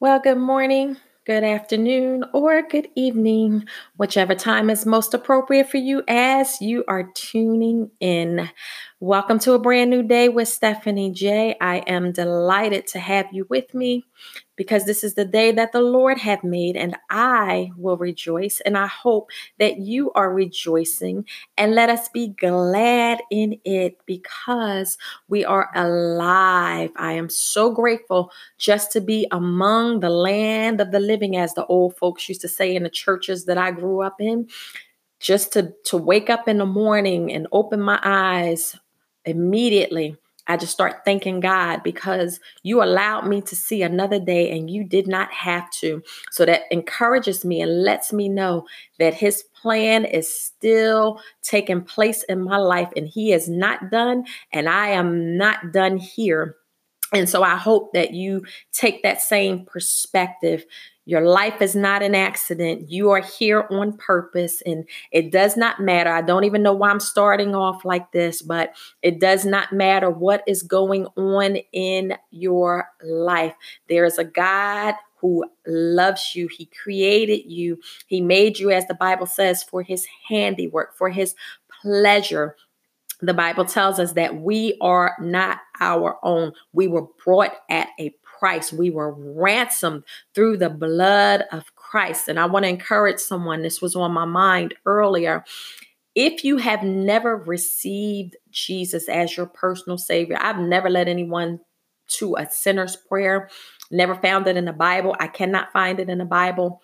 Well, good morning, good afternoon, or good evening, whichever time is most appropriate for you as you are tuning in. Welcome to a brand new day with Stephanie J. I am delighted to have you with me because this is the day that the Lord hath made, and I will rejoice. And I hope that you are rejoicing, and let us be glad in it because we are alive. I am so grateful just to be among the land of the living, as the old folks used to say in the churches that I grew up in. Just to, to wake up in the morning and open my eyes immediately I just start thanking God because you allowed me to see another day and you did not have to. So that encourages me and lets me know that His plan is still taking place in my life and He is not done and I am not done here. And so I hope that you take that same perspective your life is not an accident. You are here on purpose, and it does not matter. I don't even know why I'm starting off like this, but it does not matter what is going on in your life. There is a God who loves you. He created you. He made you, as the Bible says, for his handiwork, for his pleasure. The Bible tells us that we are not our own. We were brought at a Christ. We were ransomed through the blood of Christ. And I want to encourage someone, this was on my mind earlier. If you have never received Jesus as your personal Savior, I've never led anyone to a sinner's prayer, never found it in the Bible. I cannot find it in the Bible.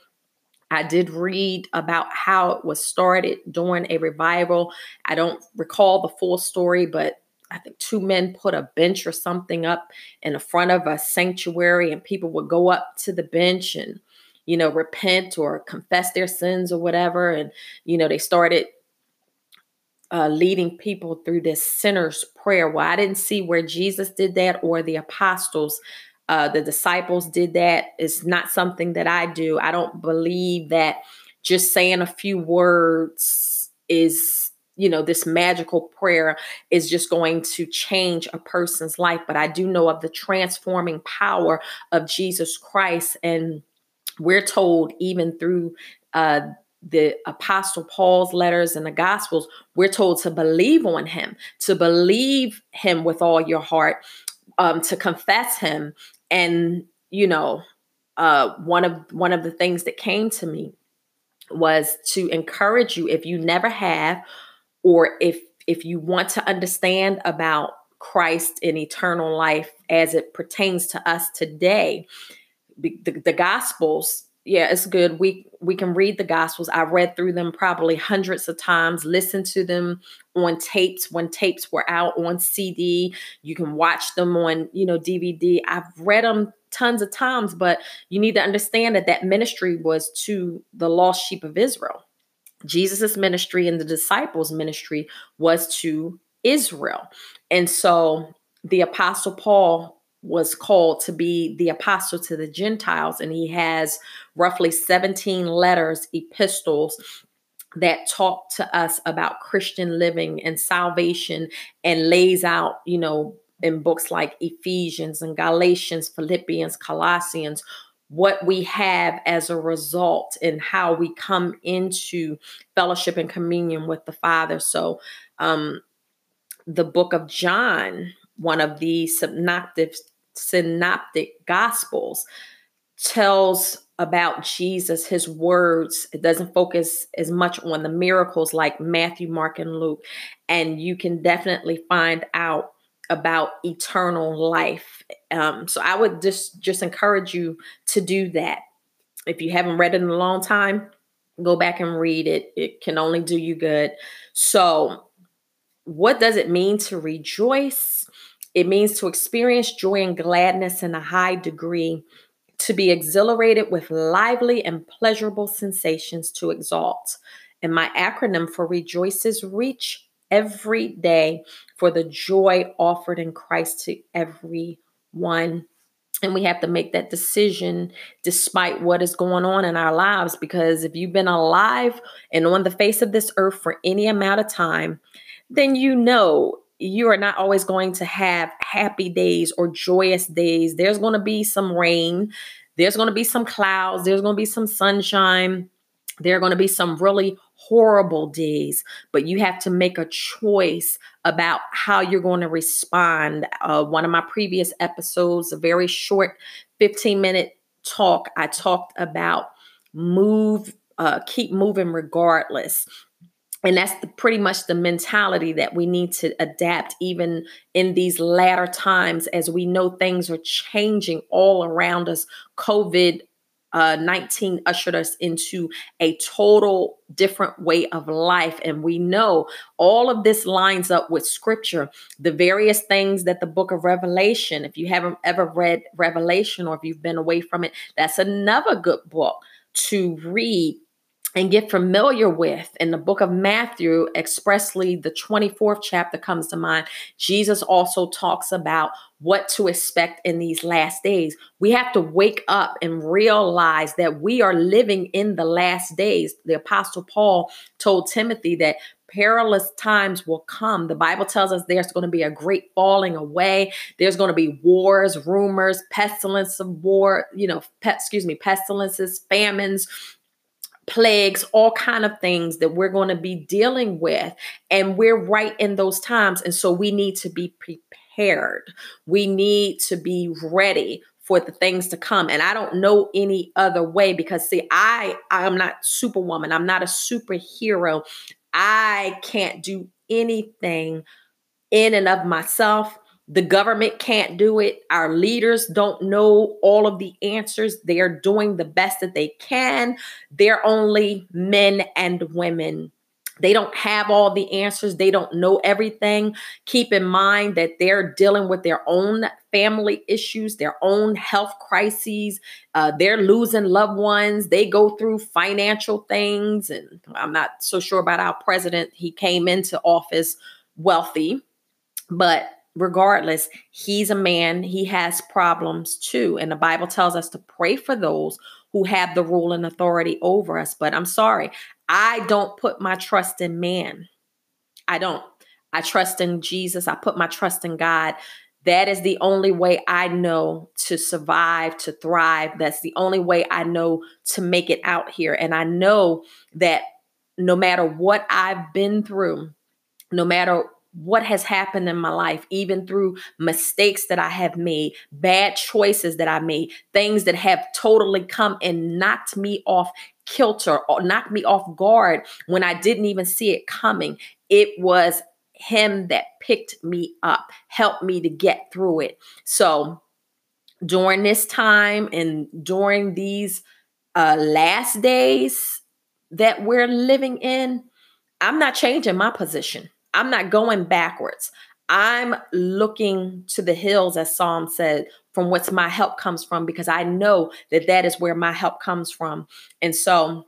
I did read about how it was started during a revival. I don't recall the full story, but I think two men put a bench or something up in the front of a sanctuary, and people would go up to the bench and, you know, repent or confess their sins or whatever. And, you know, they started uh, leading people through this sinner's prayer. Well, I didn't see where Jesus did that or the apostles. Uh, the disciples did that. It's not something that I do. I don't believe that just saying a few words is you know, this magical prayer is just going to change a person's life. But I do know of the transforming power of Jesus Christ. And we're told, even through uh, the Apostle Paul's letters and the Gospels, we're told to believe on him, to believe him with all your heart, um, to confess him. And, you know, uh, one of one of the things that came to me was to encourage you if you never have or if if you want to understand about Christ and eternal life as it pertains to us today, the, the, Gospels, yeah, it's good. We we can read the Gospels. I read through them probably hundreds of times, listened to them on tapes when tapes were out on CD. You can watch them on you know DVD. I've read them tons of times, but you need to understand that that ministry was to the lost sheep of Israel Jesus' ministry and the disciples' ministry was to Israel. And so the apostle Paul was called to be the apostle to the Gentiles, and he has roughly 17 letters, epistles that talk to us about Christian living and salvation and lays out, you know, in books like Ephesians and Galatians, Philippians, Colossians, what we have as a result and how we come into fellowship and communion with the Father. So, um, the book of John, one of the synoptic synoptic gospels, tells about Jesus, his words. It doesn't focus as much on the miracles like Matthew, Mark, and Luke. And you can definitely find out about eternal life. Um, so I would just just encourage you to do that. If you haven't read it in a long time, go back and read it. It can only do you good. So, what does it mean to rejoice? It means to experience joy and gladness in a high degree, to be exhilarated with lively and pleasurable sensations to exalt. And my acronym for rejoice is reach every day for the joy offered in Christ to everyone. And we have to make that decision despite what is going on in our lives. Because if you've been alive and on the face of this earth for any amount of time, then you know you are not always going to have happy days or joyous days. There's going to be some rain. there's going to be some clouds, there's going to be some sunshine, there are going to be some really horrible days, but you have to make a choice about how you're going to respond. Uh, one of my previous episodes, a very short 15 minute talk, I talked about move, uh, keep moving regardless. And that's the, pretty much the mentality that we need to adapt, even in these latter times, as we know things are changing all around us. COVID uh, 19 ushered us into a total different way of life. And we know all of this lines up with scripture, the various things that the book of Revelation, if you haven't ever read Revelation or if you've been away from it, that's another good book to read and get familiar with. In the book of Matthew, expressly the 24th chapter comes to mind. Jesus also talks about what to expect in these last days. We have to wake up and realize that we are living in the last days. The Apostle Paul told Timothy that perilous times will come. The Bible tells us there's going to be a great falling away. There's going to be wars, rumors, pestilence of war, you know, pe- excuse me, pestilences, famines, plagues, all kind of things that we're going to be dealing with. And we're right in those times. And so we need to be prepared. We need to be ready for the things to come. And I don't know any other way because see, I I'm not superwoman. I'm not a superhero. I can't do anything in and of myself. The government can't do it. Our leaders don't know all of the answers. They are doing the best that they can. They're only men and women. They don't have all the answers. They don't know everything. Keep in mind that they're dealing with their own family issues, their own health crises. Uh, they're losing loved ones. They go through financial things. And I'm not so sure about our president. He came into office wealthy, but regardless, he's a man, he has problems too. And the Bible tells us to pray for those who have the rule and authority over us. But I'm sorry, I don't put my trust in man. I don't. I trust in Jesus. I put my trust in God. That is the only way I know to survive, to thrive. That's the only way I know to make it out here. And I know that no matter what I've been through, no matter what has happened in my life, even through mistakes that I have made, bad choices that I made, things that have totally come and knocked me off kilter or knocked me off guard when I didn't even see it coming. It was him that picked me up, helped me to get through it. So during this time and during these uh, last days that we're living in, I'm not changing my position. I'm not going backwards. I'm looking to the hills, as Psalm said, from whence my help comes from, because I know that that is where my help comes from. And so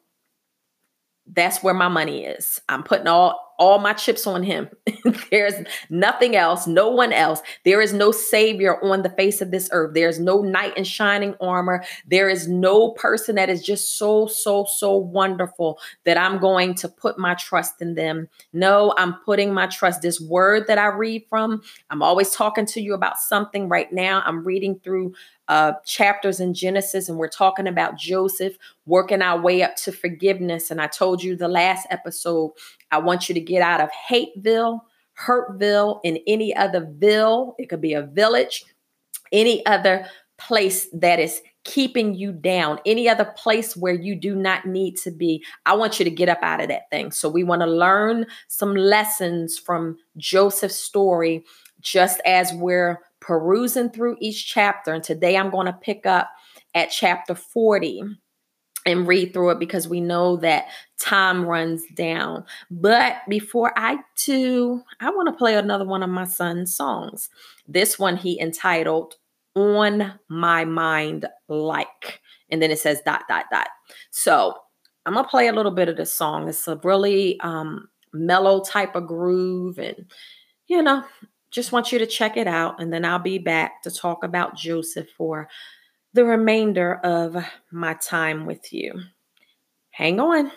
that's where my money is. I'm putting all all my chips on him. There's nothing else, no one else. There is no savior on the face of this earth. There's no knight in shining armor. There is no person that is just so, so, so wonderful that I'm going to put my trust in them. No, I'm putting my trust. This word that I read from, I'm always talking to you about something right now. I'm reading through uh, chapters in Genesis, and we're talking about Joseph working our way up to forgiveness. And I told you the last episode, I want you to get out of Hateville, Hurtville, and any other ville. It could be a village, any other place that is keeping you down, any other place where you do not need to be. I want you to get up out of that thing. So, we want to learn some lessons from Joseph's story, just as we're perusing through each chapter. And today I'm going to pick up at chapter 40 and read through it because we know that time runs down. But before I do, I want to play another one of my son's songs. This one he entitled On My Mind Like. And then it says dot dot dot. So I'm gonna play a little bit of this song. It's a really um mellow type of groove and you know just want you to check it out, and then I'll be back to talk about Joseph for the remainder of my time with you. Hang on.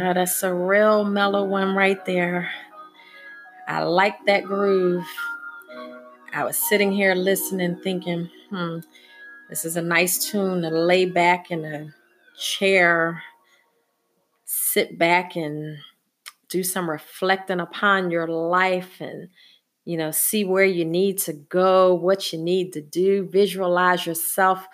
Ah, that's a real mellow one right there. I like that groove. I was sitting here listening, thinking, hmm, this is a nice tune to lay back in a chair, sit back and do some reflecting upon your life and you know see where you need to go what you need to do visualize yourself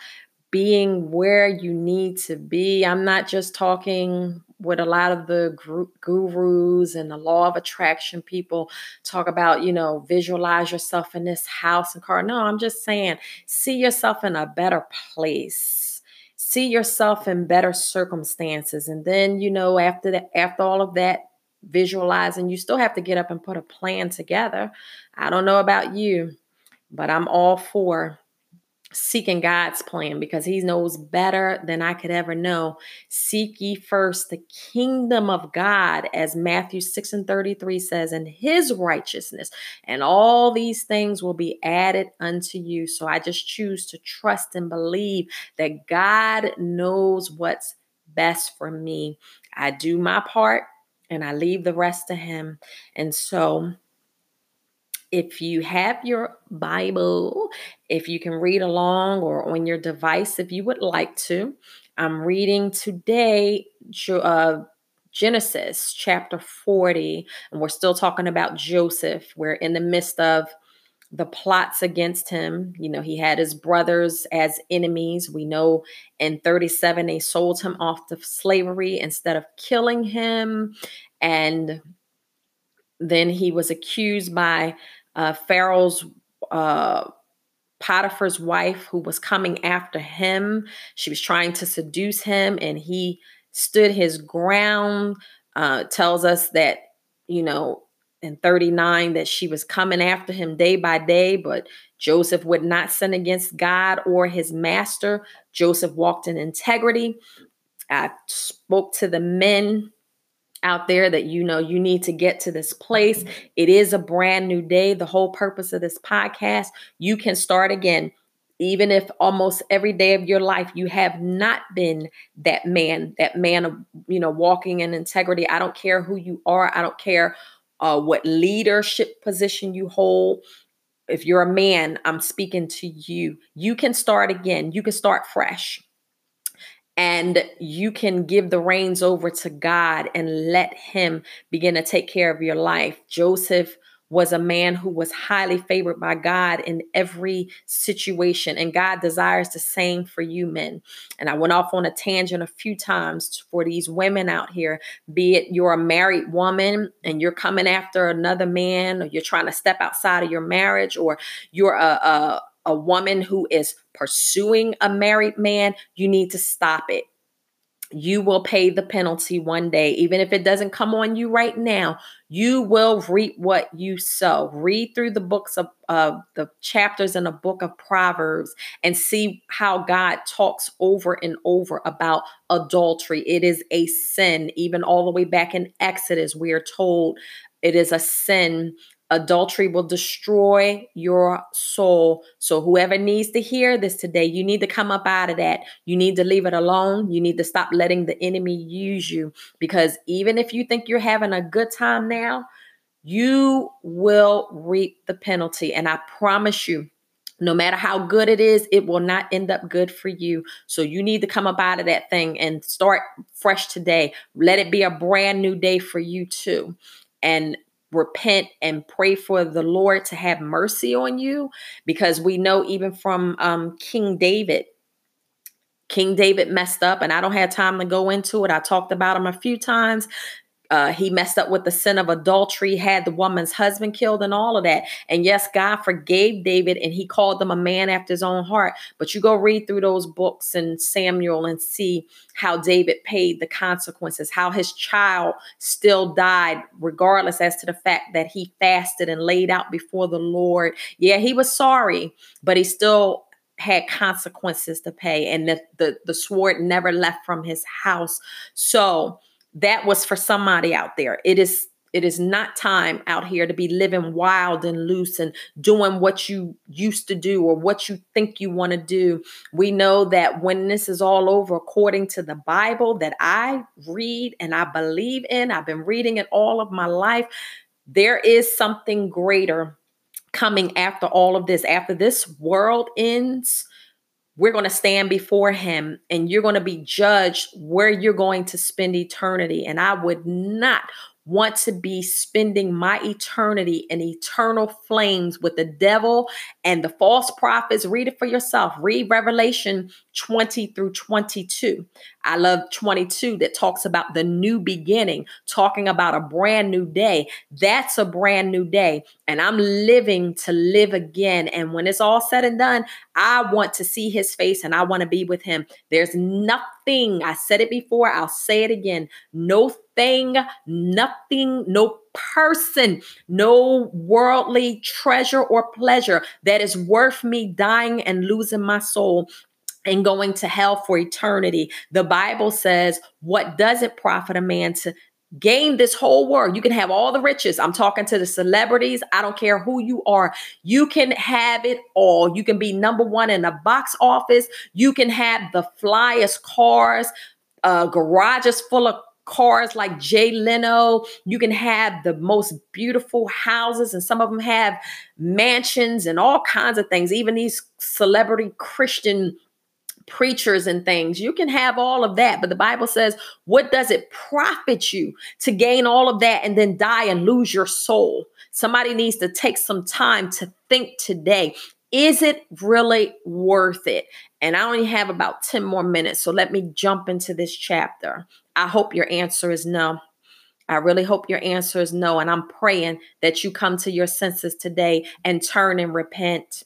being where you need to be i'm not just talking what a lot of the gurus and the law of attraction people talk about, you know, visualize yourself in this house and car. No, I'm just saying, see yourself in a better place. See yourself in better circumstances. And then, you know, after that, after all of that visualizing, you still have to get up and put a plan together. I don't know about you, but I'm all for seeking God's plan because he knows better than I could ever know. Seek ye first the kingdom of God, as Matthew 6 and 33 says, and his righteousness, and all these things will be added unto you. So I just choose to trust and believe that God knows what's best for me. I do my part and I leave the rest to him. And so if you have your Bible, if you can read along or on your device, if you would like to, I'm reading today uh, Genesis chapter 40, and we're still talking about Joseph. We're in the midst of the plots against him. You know, he had his brothers as enemies. We know in 37 they sold him off to slavery instead of killing him. And then he was accused by uh, Pharaoh's uh, Potiphar's wife, who was coming after him. She was trying to seduce him, and he stood his ground. Uh, tells us that, you know, in 39 that she was coming after him day by day, but Joseph would not sin against God or his master. Joseph walked in integrity. I spoke to the men out there that you know you need to get to this place. It is a brand new day. The whole purpose of this podcast, you can start again. Even if almost every day of your life you have not been that man, that man of, you know, walking in integrity. I don't care who you are. I don't care uh, what leadership position you hold. If you're a man, I'm speaking to you. You can start again. You can start fresh and you can give the reins over to God and let Him begin to take care of your life. Joseph was a man who was highly favored by God in every situation, and God desires the same for you men. And I went off on a tangent a few times for these women out here, be it you're a married woman and you're coming after another man, or you're trying to step outside of your marriage, or you're a, a a woman who is pursuing a married man, you need to stop it. You will pay the penalty one day. Even if it doesn't come on you right now, you will reap what you sow. Read through the books of uh, the chapters in the book of Proverbs and see how God talks over and over about adultery. It is a sin. Even all the way back in Exodus, we are told it is a sin Adultery will destroy your soul. So, whoever needs to hear this today, you need to come up out of that. You need to leave it alone. You need to stop letting the enemy use you because even if you think you're having a good time now, you will reap the penalty. And I promise you, no matter how good it is, it will not end up good for you. So you need to come up out of that thing and start fresh today. Let it be a brand new day for you too. And repent and pray for the Lord to have mercy on you because we know even from um, King David. King David messed up, and I don't have time to go into it. I talked about him a few times. Uh, he messed up with the sin of adultery, had the woman's husband killed, and all of that. And yes, God forgave David and he called them a man after his own heart. But you go read through those books and Samuel and see how David paid the consequences, how his child still died, regardless as to the fact that he fasted and laid out before the Lord. Yeah, he was sorry, but he still had consequences to pay and the, the the sword never left from his house so that was for somebody out there. It is it is not time out here to be living wild and loose and doing what you used to do or what you think you want to do. We know that when this is all over, according to the Bible that I read and I believe in, I've been reading it all of my life, there is something greater coming after all of this. After this world ends, we're going to stand before him and you're going to be judged where you're going to spend eternity. And I would not want to be spending my eternity in eternal flames with the devil and the false prophets. Read it for yourself. Read Revelation 20 through 22. I love 22 that talks about the new beginning, talking about a brand new day. That's a brand new day. And I'm living to live again. And when it's all said and done, I want to see his face and I want to be with him. There's nothing, I said it before, I'll say it again. No thing, nothing, no person, no worldly treasure or pleasure that is worth me dying and losing my soul and going to hell for eternity. The Bible says, What does it profit a man to gain this whole world? You can have all the riches. I'm talking to the celebrities. I don't care who you are. You can have it all. You can be number one in the box office. You can have the flyest cars, uh, garages full of cars like Jay Leno. You can have the most beautiful houses, and some of them have mansions and all kinds of things. Even these celebrity Christian preachers and things. You can have all of that, but the Bible says, What does it profit you to gain all of that and then die and lose your soul? Somebody needs to take some time to think today. Is it really worth it? And I only have about 10 more minutes, so let me jump into this chapter. I hope your answer is no. I really hope your answer is no. And I'm praying that you come to your senses today and turn and repent.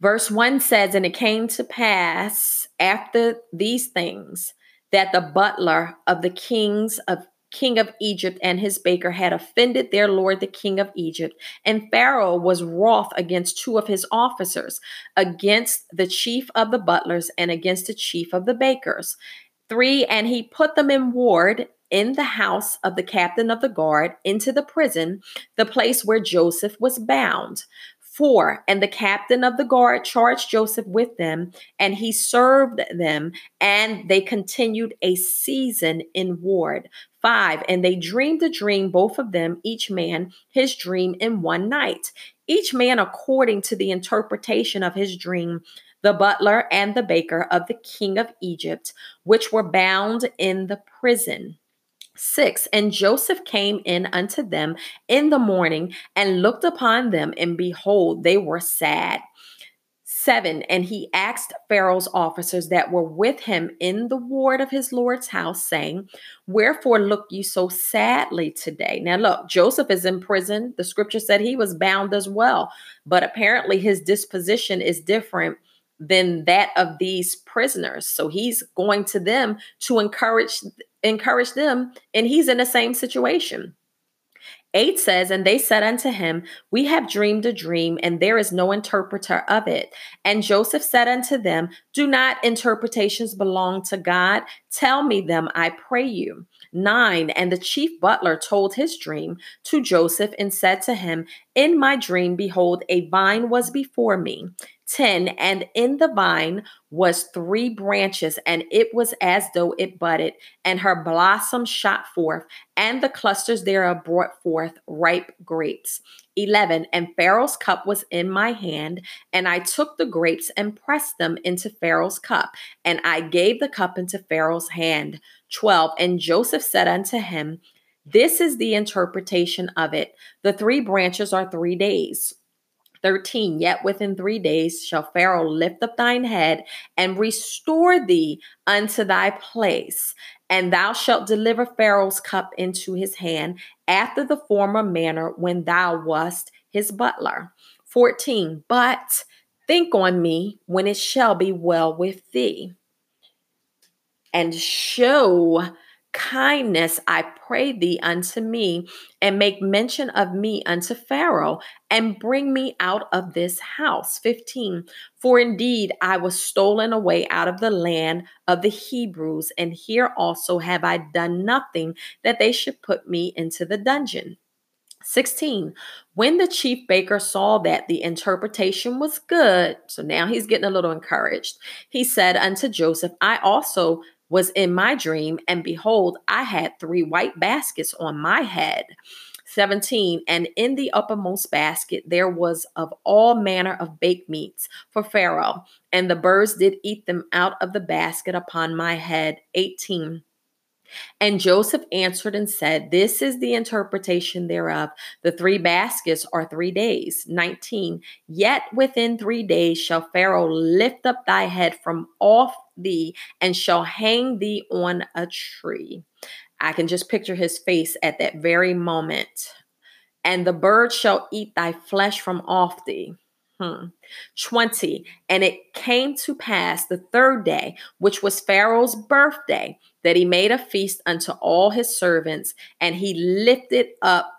Verse 1 says, And it came to pass after these things that the butler of the kings of king of Egypt, and his baker had offended their lord, the king of Egypt. And Pharaoh was wroth against two of his officers, against the chief of the butlers and against the chief of the bakers. Three, and he put them in ward in the house of the captain of the guard into the prison, the place where Joseph was bound. Four, and the captain of the guard charged Joseph with them, and he served them, and they continued a season in ward. Five, and they dreamed a dream, both of them, each man his dream in one night, each man according to the interpretation of his dream the butler and the baker of the king of Egypt, which were bound in the prison. 6 And Joseph came in unto them in the morning and looked upon them, and behold, they were sad. 7 And he asked Pharaoh's officers that were with him in the ward of his Lord's house, saying, Wherefore look you so sadly today? Now, look, Joseph is in prison. The scripture said he was bound as well, but apparently his disposition is different than that of these prisoners. So he's going to them to encourage encourage them and he's in the same situation. 8 says, And they said unto him, We have dreamed a dream, and there is no interpreter of it. And Joseph said unto them, Do not interpretations belong to God? Tell me them, I pray you. 9 And the chief butler told his dream to Joseph and said to him, In my dream, behold, a vine was before me. 10 and in the vine was three branches and it was as though it budded and her blossoms shot forth and the clusters thereof brought forth ripe grapes. 11 and pharaoh's cup was in my hand and i took the grapes and pressed them into pharaoh's cup and i gave the cup into pharaoh's hand 12 and joseph said unto him this is the interpretation of it. The three branches are three days. 13 Yet within three days shall Pharaoh lift up thine head and restore thee unto thy place, and thou shalt deliver Pharaoh's cup into his hand after the former manner when thou wast his butler. 14 But think on me when it shall be well with thee, and show kindness, I pray thee, unto me, and make mention of me unto Pharaoh, and bring me out of this house. 15. For indeed I was stolen away out of the land of the Hebrews, and here also have I done nothing that they should put me into the dungeon. 16. When the chief baker saw that the interpretation was good, so now he's getting a little encouraged, he said unto Joseph, I also was in my dream, and behold, I had three white baskets on my head. 17 and in the uppermost basket there was of all manner of baked meats for pharaoh and the birds did eat them out of the basket upon my head 18 and Joseph answered and said, This is the interpretation thereof. The three baskets are three days. 19. Yet within three days shall Pharaoh lift up thy head from off thee and shall hang thee on a tree. I can just picture his face at that very moment. And the bird shall eat thy flesh from off thee. Hmm. 20. And it came to pass the third day, which was Pharaoh's birthday, that he made a feast unto all his servants, and he lifted up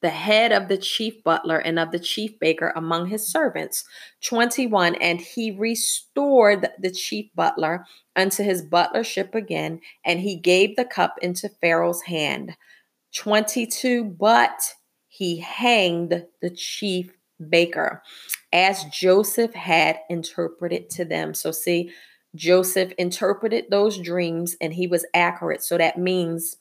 the head of the chief butler and of the chief baker among his servants. 21. And he restored the chief butler unto his butlership again, and he gave the cup into Pharaoh's hand. 22. But he hanged the chief baker as Joseph had interpreted to them. So, see, Joseph interpreted those dreams and he was accurate. So that means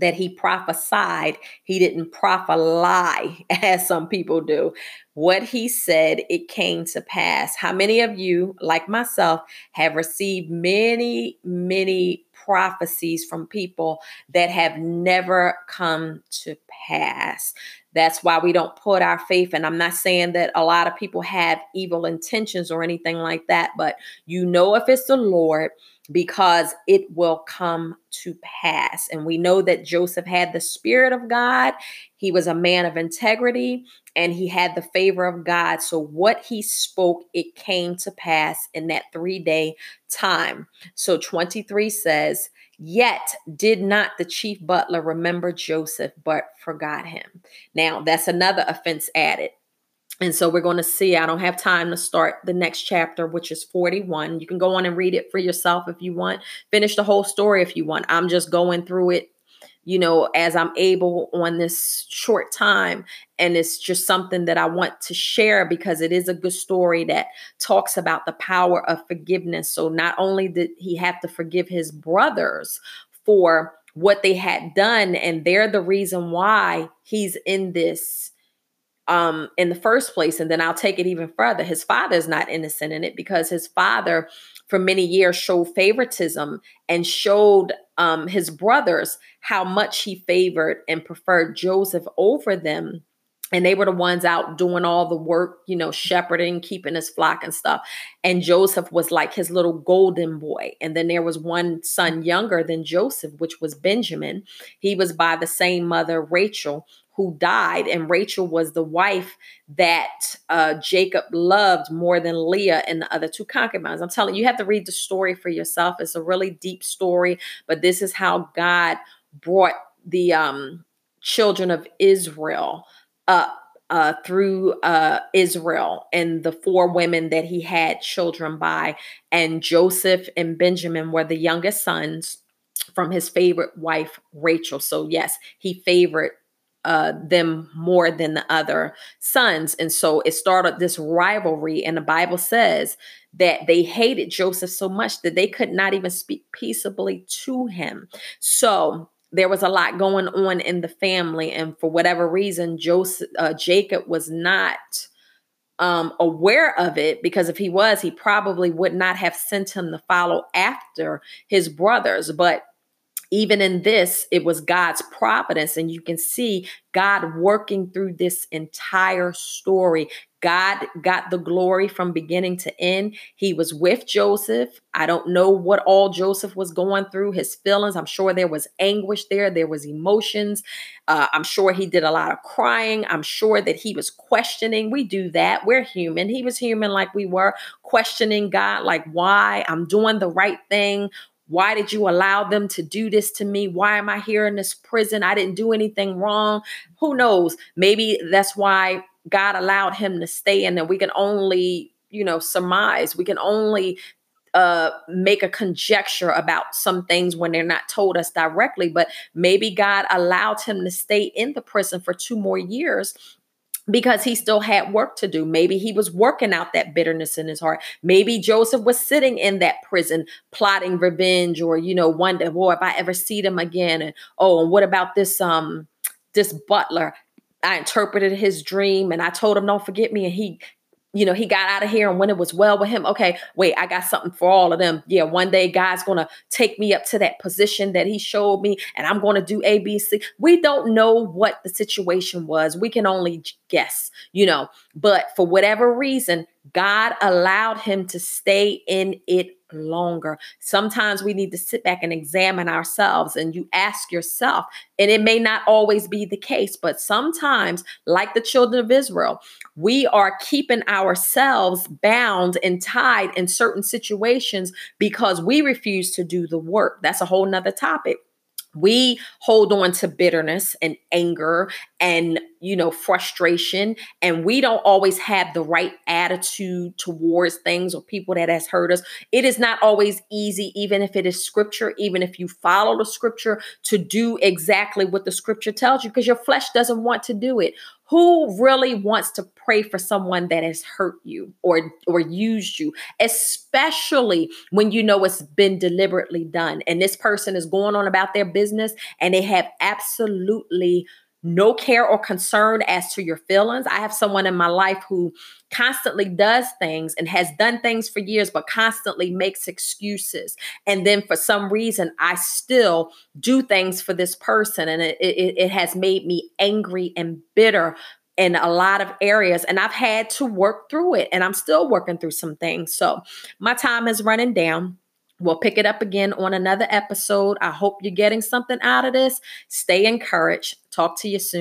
that he prophesied. He didn't prophesy as some people do. What he said, it came to pass. How many of you, like myself, have received many, many prophecies from people that have never come to pass? That's why we don't put our faith. And I'm not saying that a lot of people have evil intentions or anything like that, but you know if it's the Lord because it will come to pass. And we know that Joseph had the Spirit of God, he was a man of integrity, and he had the favor of God. So, what he spoke, it came to pass in that three day time. So, 23 says, Yet did not the chief butler remember Joseph, but forgot him. Now, that's another offense added. And so we're going to see. I don't have time to start the next chapter, which is 41. You can go on and read it for yourself if you want. Finish the whole story if you want. I'm just going through it, you know, as I'm able on this short time. And it's just something that I want to share because it is a good story that talks about the power of forgiveness. So not only did he have to forgive his brothers for what they had done, and they're the reason why he's in this um, in the first place. And then I'll take it even further. His father is not innocent in it because his father, for many years, showed favoritism and showed um, his brothers how much he favored and preferred Joseph over them. And they were the ones out doing all the work, you know, shepherding, keeping his flock and stuff. And Joseph was like his little golden boy. And then there was one son younger than Joseph, which was Benjamin. He was by the same mother, Rachel, who died, and Rachel was the wife that uh, Jacob loved more than Leah and the other two concubines. I'm telling you, you have to read the story for yourself. It's a really deep story, but this is how God brought the um, children of Israel up. Uh, through uh, Israel and the four women that he had children by. And Joseph and Benjamin were the youngest sons from his favorite wife, Rachel. So, yes, he favored uh, them more than the other sons. And so it started this rivalry. And the Bible says that they hated Joseph so much that they could not even speak peaceably to him. So there was a lot going on in the family. And for whatever reason, Joseph, uh, Jacob was not um, aware of it because if he was, he probably would not have sent him to follow after his brothers. But even in this, it was God's providence. And you can see God working through this entire story. God got the glory from beginning to end. He was with Joseph. I don't know what all Joseph was going through, his feelings. I'm sure there was anguish there, there was emotions. Uh, I'm sure he did a lot of crying. I'm sure that he was questioning. We do that. We're human. He was human like we were, questioning God, like, why? I'm doing the right thing. Why did you allow them to do this to me? Why am I here in this prison? I didn't do anything wrong. Who knows? Maybe that's why God allowed him to stay in there. We can only, you know, surmise. We can only uh, make a conjecture about some things when they're not told us directly, but maybe God allowed him to stay in the prison for two more years because he still had work to do. Maybe he was working out that bitterness in his heart. Maybe Joseph was sitting in that prison plotting revenge or, you know, wonder, well, if I ever see them again. And oh, and what about this um this butler? I interpreted his dream and I told him, don't forget me. And he you know, he got out of here and when it was well with him, okay, wait, I got something for all of them. Yeah, one day God's going to take me up to that position that he showed me and I'm going to do ABC. We don't know what the situation was. We can only guess, you know, but for whatever reason, God allowed him to stay in it longer. Sometimes we need to sit back and examine ourselves and you ask yourself, and it may not always be the case, but sometimes, like the children of Israel, we are keeping ourselves bound and tied in certain situations because we refuse to do the work. That's a whole nother topic we hold on to bitterness and anger and you know frustration and we don't always have the right attitude towards things or people that has hurt us. It is not always easy even if it is scripture even if you follow the scripture to do exactly what the scripture tells you because your flesh doesn't want to do it who really wants to pray for someone that has hurt you or or used you especially when you know it's been deliberately done and this person is going on about their business and they have absolutely no care or concern as to your feelings. I have someone in my life who constantly does things and has done things for years, but constantly makes excuses. And then for some reason, I still do things for this person. And it, it, it has made me angry and bitter in a lot of areas. And I've had to work through it. And I'm still working through some things. So my time is running down. We'll pick it up again on another episode. I hope you're getting something out of this. Stay encouraged. Talk to you soon.